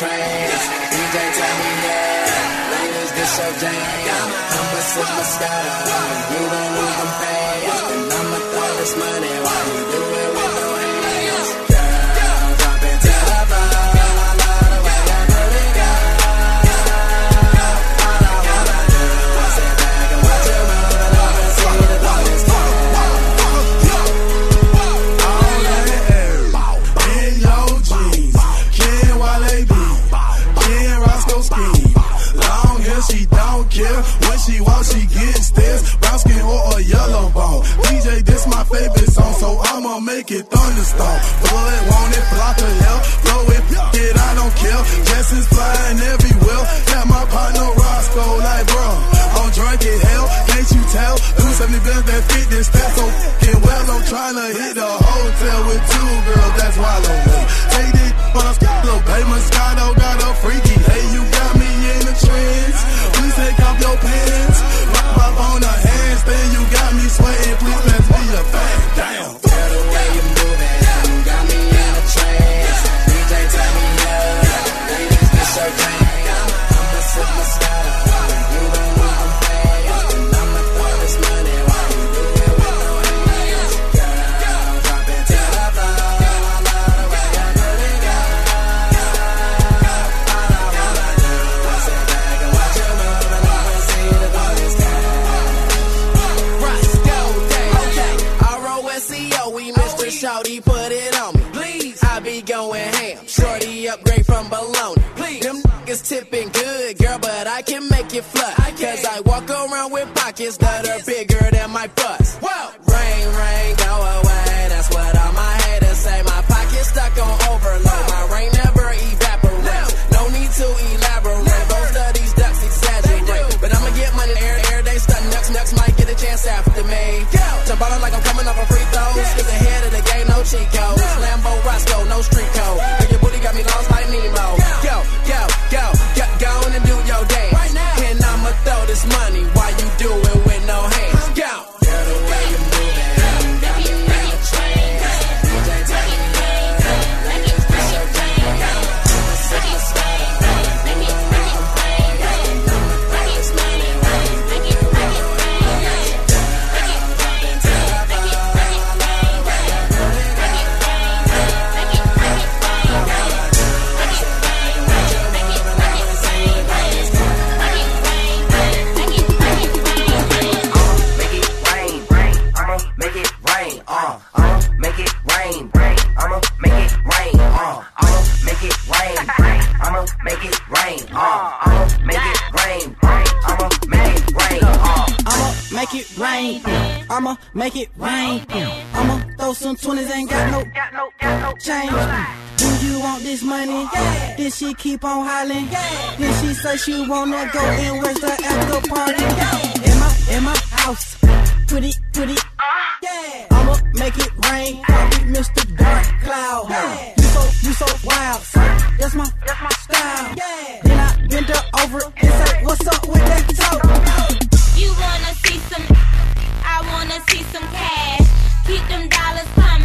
trance. DJ tell me yeah, ladies this your jam. I'm a superstar, you don't lose them fast, and I'ma throw this money while you When she walk, she gets stares. Brown skin or a yellow bone. DJ, this my favorite song, so I'ma make it thunderstorm. It, want it, block her hell. Blow it, it, I don't care. Jessens flying everywhere. Got my partner Roscoe like, bro, I'm drunk in hell. Can't you tell? 270 bands that fit this stat so fucking well. I'm trying to hit the hotel with two girls, that's wild on me. Take this on a little pay Moscato got a freaky. Hey, you got me in the trance. Please take off your pants. Rock up on the handstand, you got me sweating. Please pass me a fan. Damn. It. Cause I walk around with pockets that are bigger than my bust. Whoa. Rain, rain, go away. That's what all my haters say. My pocket's stuck on overload. My rain never evaporates. No need to elaborate. Most of these ducks exaggerate. But I'ma get money air, air they stunt nuts, nuts might get a chance after me. Jump out like I'm coming off a free throws. Get the head of the game, no cheat codes. Lambo Roscoe, no street code. Rain. I'ma make it rain. I'ma throw some 20s, ain't got no, got no, got no change. Do you want this money? Yeah. Then she keep on hollering. Yeah. Then she say she wanna go and where's the after party? Yeah. In my, in my house. Pretty, pretty. Uh-huh. Yeah. I'ma make it rain. Me Mr. Dark Cloud. Yeah. You so, you so wild. That's my, that's my style. Yeah. Then I bend her over and say, what's up with that? You wanna see some? I wanna see some cash. Keep them dollars coming.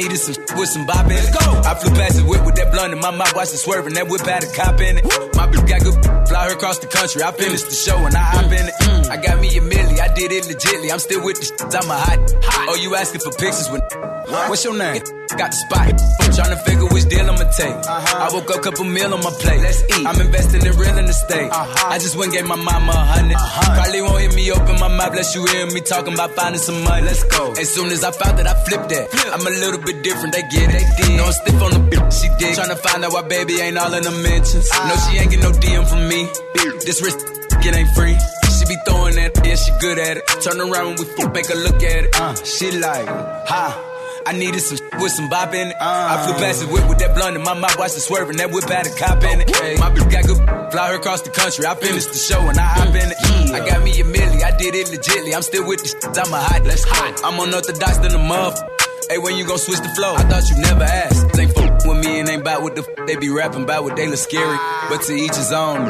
Needed some with some bop in it. I flew past the whip with that blunt in my mouth, watched it swerving. That whip had a cop in it. My bitch got good, fly her across the country. I finished the show and I hop in it. I got me a milli, I did it legitly. I'm still with the shit, I'm a hot. hot. Oh, you asking for pictures with What's your name? Got the spot. I'm trying to figure which deal I'ma take. Uh-huh. I woke up, couple meal on my plate. Let's eat. I'm investing in real estate. Uh-huh. I just went and gave my mama a 100 uh-huh. Probably won't hear me open my mouth, bless you hear me talking about finding some money. Let's go. As soon as I found that, I flipped that. Flip. I'm a little bit different, they get it. They did. No, I'm stiff on the bitch, she did. Trying to find out why baby ain't all in the mentions. No, she ain't get no DM from me. This wrist, it ain't free. She be throwing that, yeah, she good at it. Turn around when we fuck, make her look at it. Uh, she like, ha. I needed some with some bop in it. Ah. I flew past the whip with that blunt in my mouth, watched it swerving. That whip had a cop in it. My bitch got good, fly her across the country. I finished the show and I hop in it. I got me a milli, I did it legitly. I'm still with the shit, I'm a hot, let's hot. I'm unorthodox than a muff. Hey, when you gon' switch the flow? I thought you never asked. Fuck with me and ain't bout what the f- they be rapping about what they look scary. But to each his own.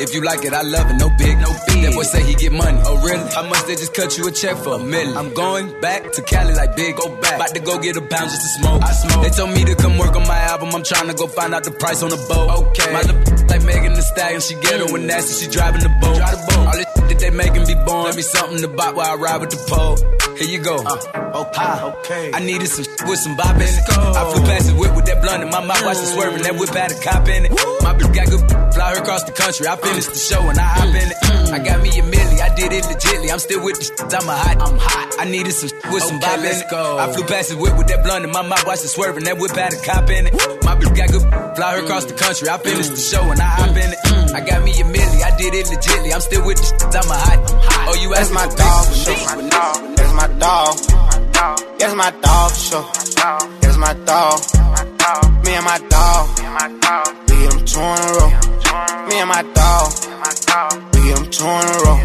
If you like it, I love it. No big, no fee. That boy say he get money. Oh really? How much they just cut you a check for a million? I'm going back to Cali like big. Go back. About to go get a pound just to smoke. I smoke. They told me to come work on my album. I'm trying to go find out the price on the boat. Okay. My like Megan Thee Stallion. She ghetto and nasty. She driving the boat. Drive the boat. All this that they making be born. Let me something to buy while I ride with the pole. Here you go. Uh. Okay. okay. I needed some shit with some bop in it. I flew past the whip with that blunt in my mouth, watched it swerving. That whip had a cop in it. My bitch got good, fly her across the country. I finished the show and I hop in it. I got me a milli, I did it legitly. I'm still with the shit, I'm a hot. I'm hot. I needed some shit with some bop in it. I flew past the whip with that blunt in my mouth, watched it swerving. That whip had a cop in it. My bitch got good, fly her across the country. I finished the show and I hop in it. I got me a milli, I did it legitly. I'm still with the shit, I'm a hot. Oh, you asked my dog my dog. That's my dog show. That's my dog. Me and my dog. We get them two in a row. Me and my dog. We get them two in a row.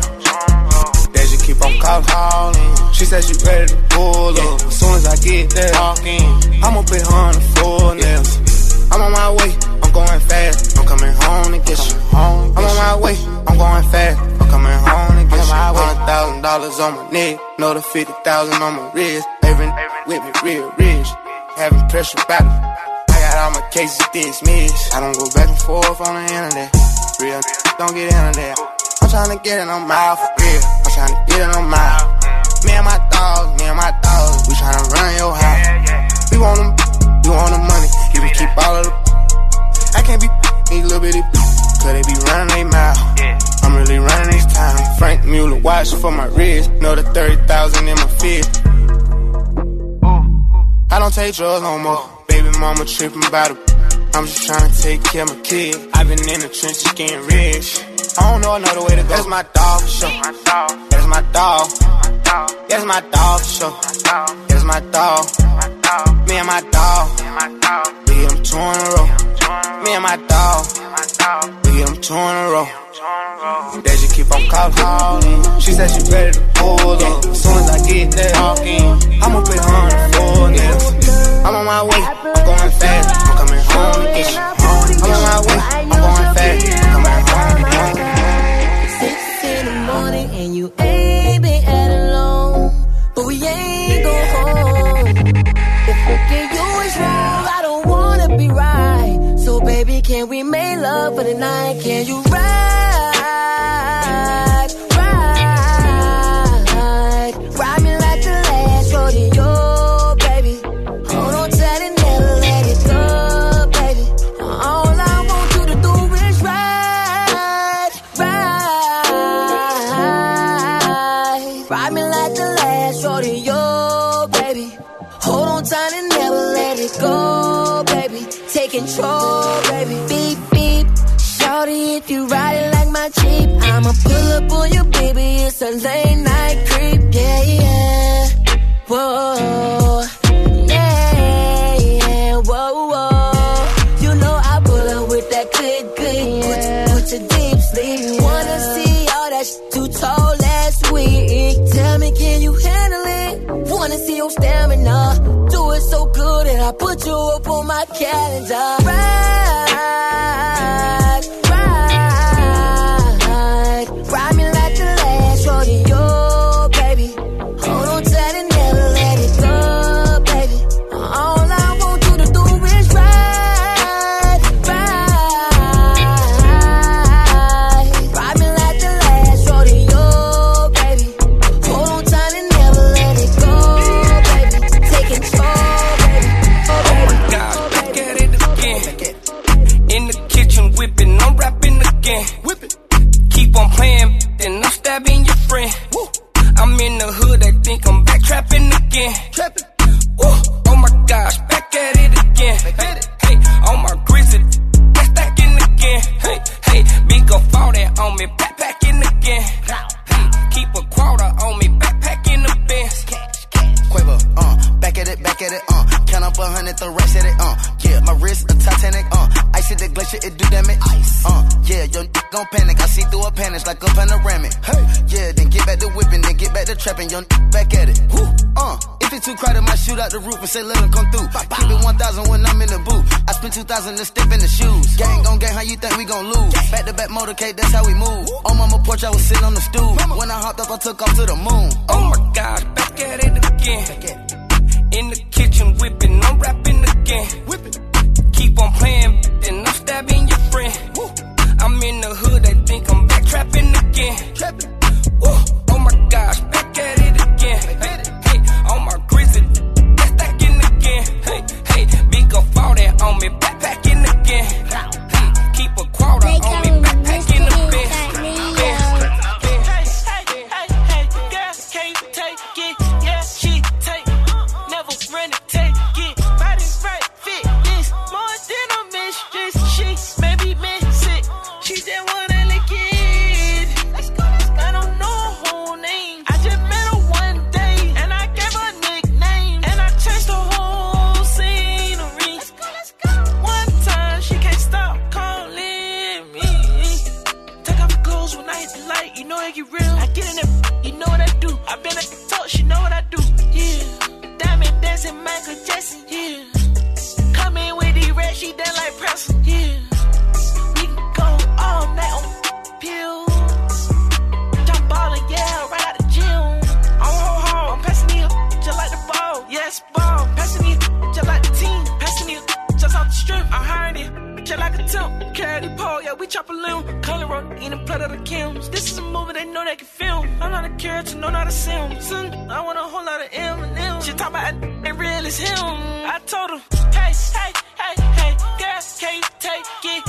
They just keep on calling. She said she ready to pull up. As soon as I get there. I'ma her on the floor nails. I'm on my way. I'm going fast. I'm coming home to get you. I'm on my way. I'm going fast. I'm coming home to you. Hundred thousand dollars on my neck. Another fifty thousand on my wrist. Every with me real rich. Having pressure battle. I got all my cases dismissed. I don't go back and forth on the internet. Real don't get into that. I'm trying to get it on my for real. I'm trying to get it on my. Me and my dogs, me and my dogs, we tryna run your house. We want them, we want the money. You can keep all of the. I can't be these little bitty, cause they be running their mouth. I'm really running this time. Franck Muller watch for my wrist. Know the 30,000 in my fist. I don't take drugs no more. Baby mama tripping about it. I'm just trying to take care of my kid. I've been in the trenches getting rich. I don't know another way to go. That's my dog for sure. That's my dog. That's my dog for sure. That's my dog. Me and my dog. Get them two in a row. Me and my dog. Get them two in a row. They just keep on calling. She said she ready to pull up. As soon as I get there, walk in. I'ma put her on the floor nails. I'm on my way. I'm going fast. I'm coming home to get you. I'm on my way. I'm going fast. I'm coming home. home. Six in the morning and you ain't been at alone, but we ain't love for the night? Can you ride, ride, ride me like the last rodeo, baby? Hold on tight and never let it go, baby. All I want you to do is ride, ride, ride me like the last rodeo, baby. Hold on tight and never let it go, baby. Take control, baby. Shawty, if you ride it like my Jeep, I'ma pull up on you, baby. It's a late night creep, yeah yeah. Whoa, yeah yeah, whoa whoa. You know I pull up with that good good, put, put your deep sleep. Wanna see all that shit you told last week? Tell me, can you handle it? Wanna see your stamina? Do it so good that I put you up on my calendar. Ride, shoot out the and say let 'em come through. Keep it 1,000 when I'm in the booth. I spend 2,000 to step in the shoes. Gang gon' gang, how you think we gon' lose? Back to back motorcade, that's how we move. On mama porch, I was sitting on the stool. When I hopped up, I took off to the moon. Oh my gosh, back at it again. In the kitchen whipping, I'm rapping again. Keep on playing, and I'm stabbing your friend. I'm in the hood, they think I'm back trapping again. Temp. Carry yeah, we chop a limb. In the blood of the Kims. This is a movie they know they can film. I'm not a character, no, not a sim. Son, I want a whole lot of M&M. She talk about it real as him. I told her, hey, hey, hey, hey, girl, can't take it.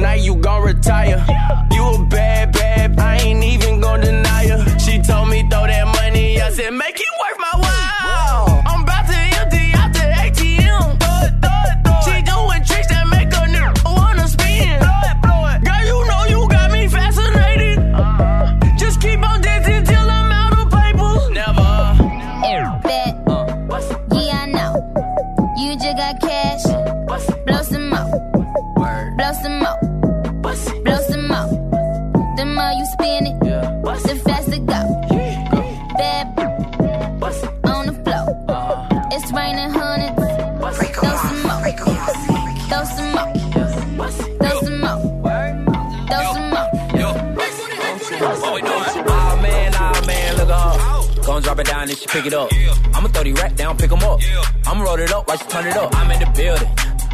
Night you gon' retire. You up. I'ma throw the rack down, pick 'em up. I'ma roll it up while she turn it up. I'm in the building.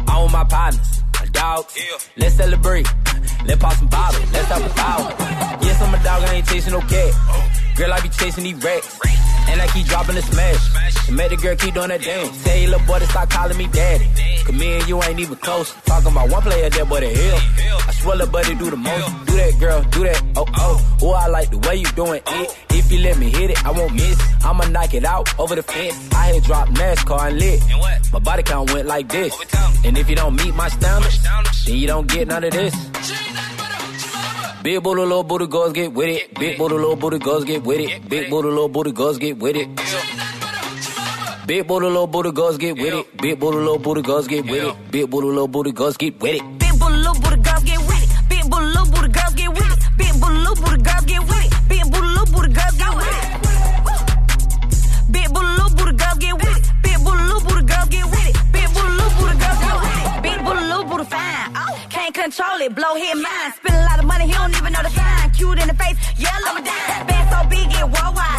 I'm with my partners, my dogs. Let's celebrate. Let's pop some bottles. Let's have a power. Yes, I'm a dog, I ain't chasing no cat. Girl, I be chasing these racks. And I keep dropping the smash. And make the girl keep doing that dance. Say, little boy, to stop calling me daddy. Cause me and you ain't even close. Talking about one player there, but a hill. I swear, little buddy, do the most. Do that, girl, do that. Oh, oh. Oh, I like the way you doing it. If you let me hit it, I won't miss. I'ma knock it out over the fence. I had dropped NASCAR and lit. My body count went like this. And if you don't meet my standards, then you don't get none of this. Big booty, low booty, girls get with it. Big booty, low booty, girls get with it. Big booty, low booty, girls get with it. Big booty, low booty, girls get with it. Big booty, low booty, girls get with it. Big booty, low booty, girls get with it. Big booty, low booty, girls get with it. Big booty, low booty, girls get with it. Big booty, low booty, girls get with it. Big booty, low booty, girls get with it. Fine. Can't control it, blow his mind. Spin in the face, yeah, down. Band so big, it worldwide.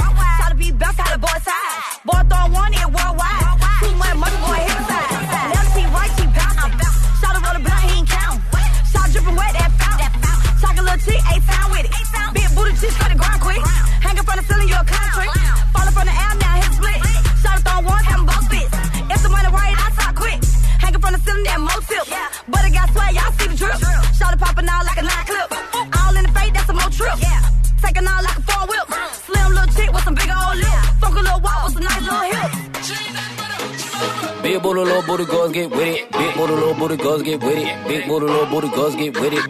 Booty, girls get with it. Big booty, little booty, girls get with it.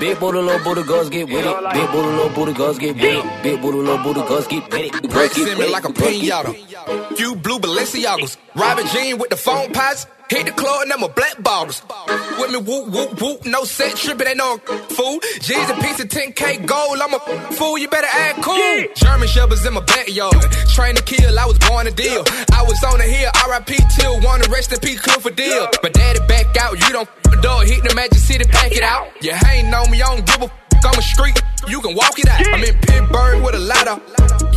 Big booty, little booty, girls get with it. Big booty, little booty, girls get with it. Big booty, little booty, girls get with it. Break me like a pinata. Few blue Balenciagos. Robert Jean with the phone pots. Hit the club and I'm a black bottles. With me whoop whoop whoop. No set tripping, ain't no fool. G's a piece of 10k gold. I'm a fool. You better act cool. German shepherds in my backyard. Train to kill. I was born to deal. I was on the hill. R.I.P. Till. Wanna rest in peace. Clifford deal. But daddy back out. You don't f- dog. Hit the Magic City. Pack it out. You hating on me. I don't give a f- I'm a street. You can walk it out. I'm in Pittsburgh with a ladder.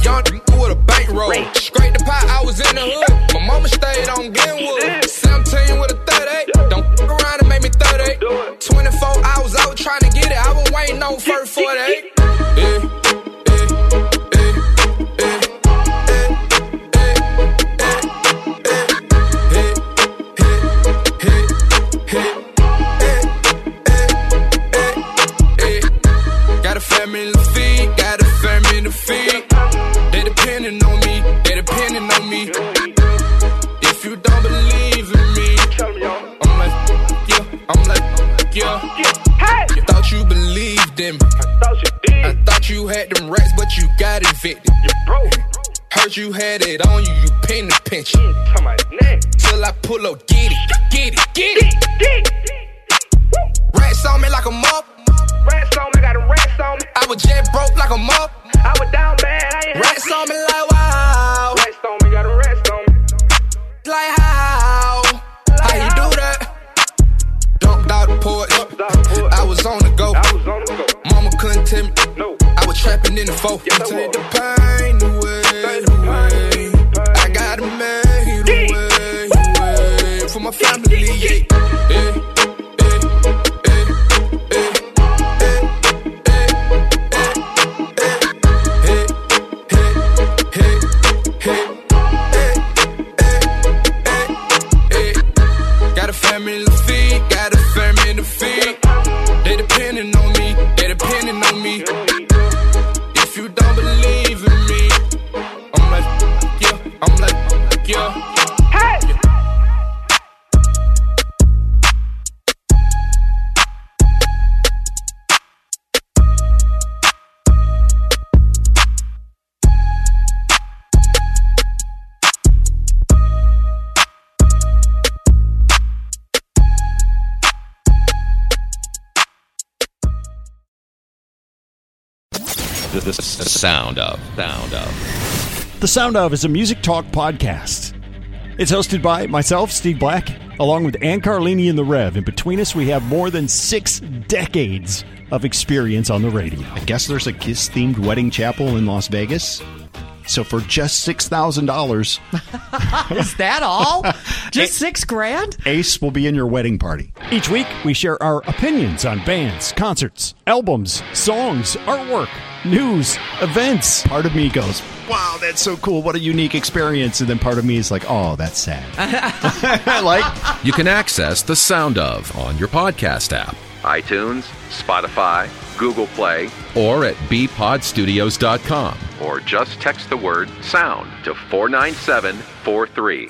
Young with a bankroll. Straight the pot, I was in the hood. My mama stayed on Glenwood. 17 with a 38. Don't f around and make me 38. 24 hours, I was trying to get it. I was waiting on first 48. Yeah. You had them rats, but you got evicted. Heard you had it on you, you pin the pension. Till I pull up, get it, get it, get it. Rats on me like a mop. Rats on me, got a rats on me. I was jet broke like a mop. I was down bad, I ain't Rats on me like wow. Rats on me, got a rats on me. Like how? How you do that? Dumped out the porch. I was on the go. Mama couldn't tell me. No. Trapping in the four. Take the pain away, away. I got it made away, away. For my family, yeah. The, the, the sound of, sound of. The Sound of is a music talk podcast. It's hosted by myself, Steve Black, along with Ann Carlini and the Rev. And between us, we have more than six decades of experience on the radio. I guess there's a Kiss themed wedding chapel in Las Vegas. So for just six thousand dollars, Is that all? Just six grand? Ace will be in your wedding party. Each week, we share our opinions on bands, concerts, albums, songs, artwork, news, events. Part of me goes, "Wow, that's so cool! What a unique experience!" And then part of me is like, "Oh, that's sad." like You can access the sound of on your podcast app, iTunes, Spotify, Google Play, or at bpodstudios.com. Or just text the word sound to 49743.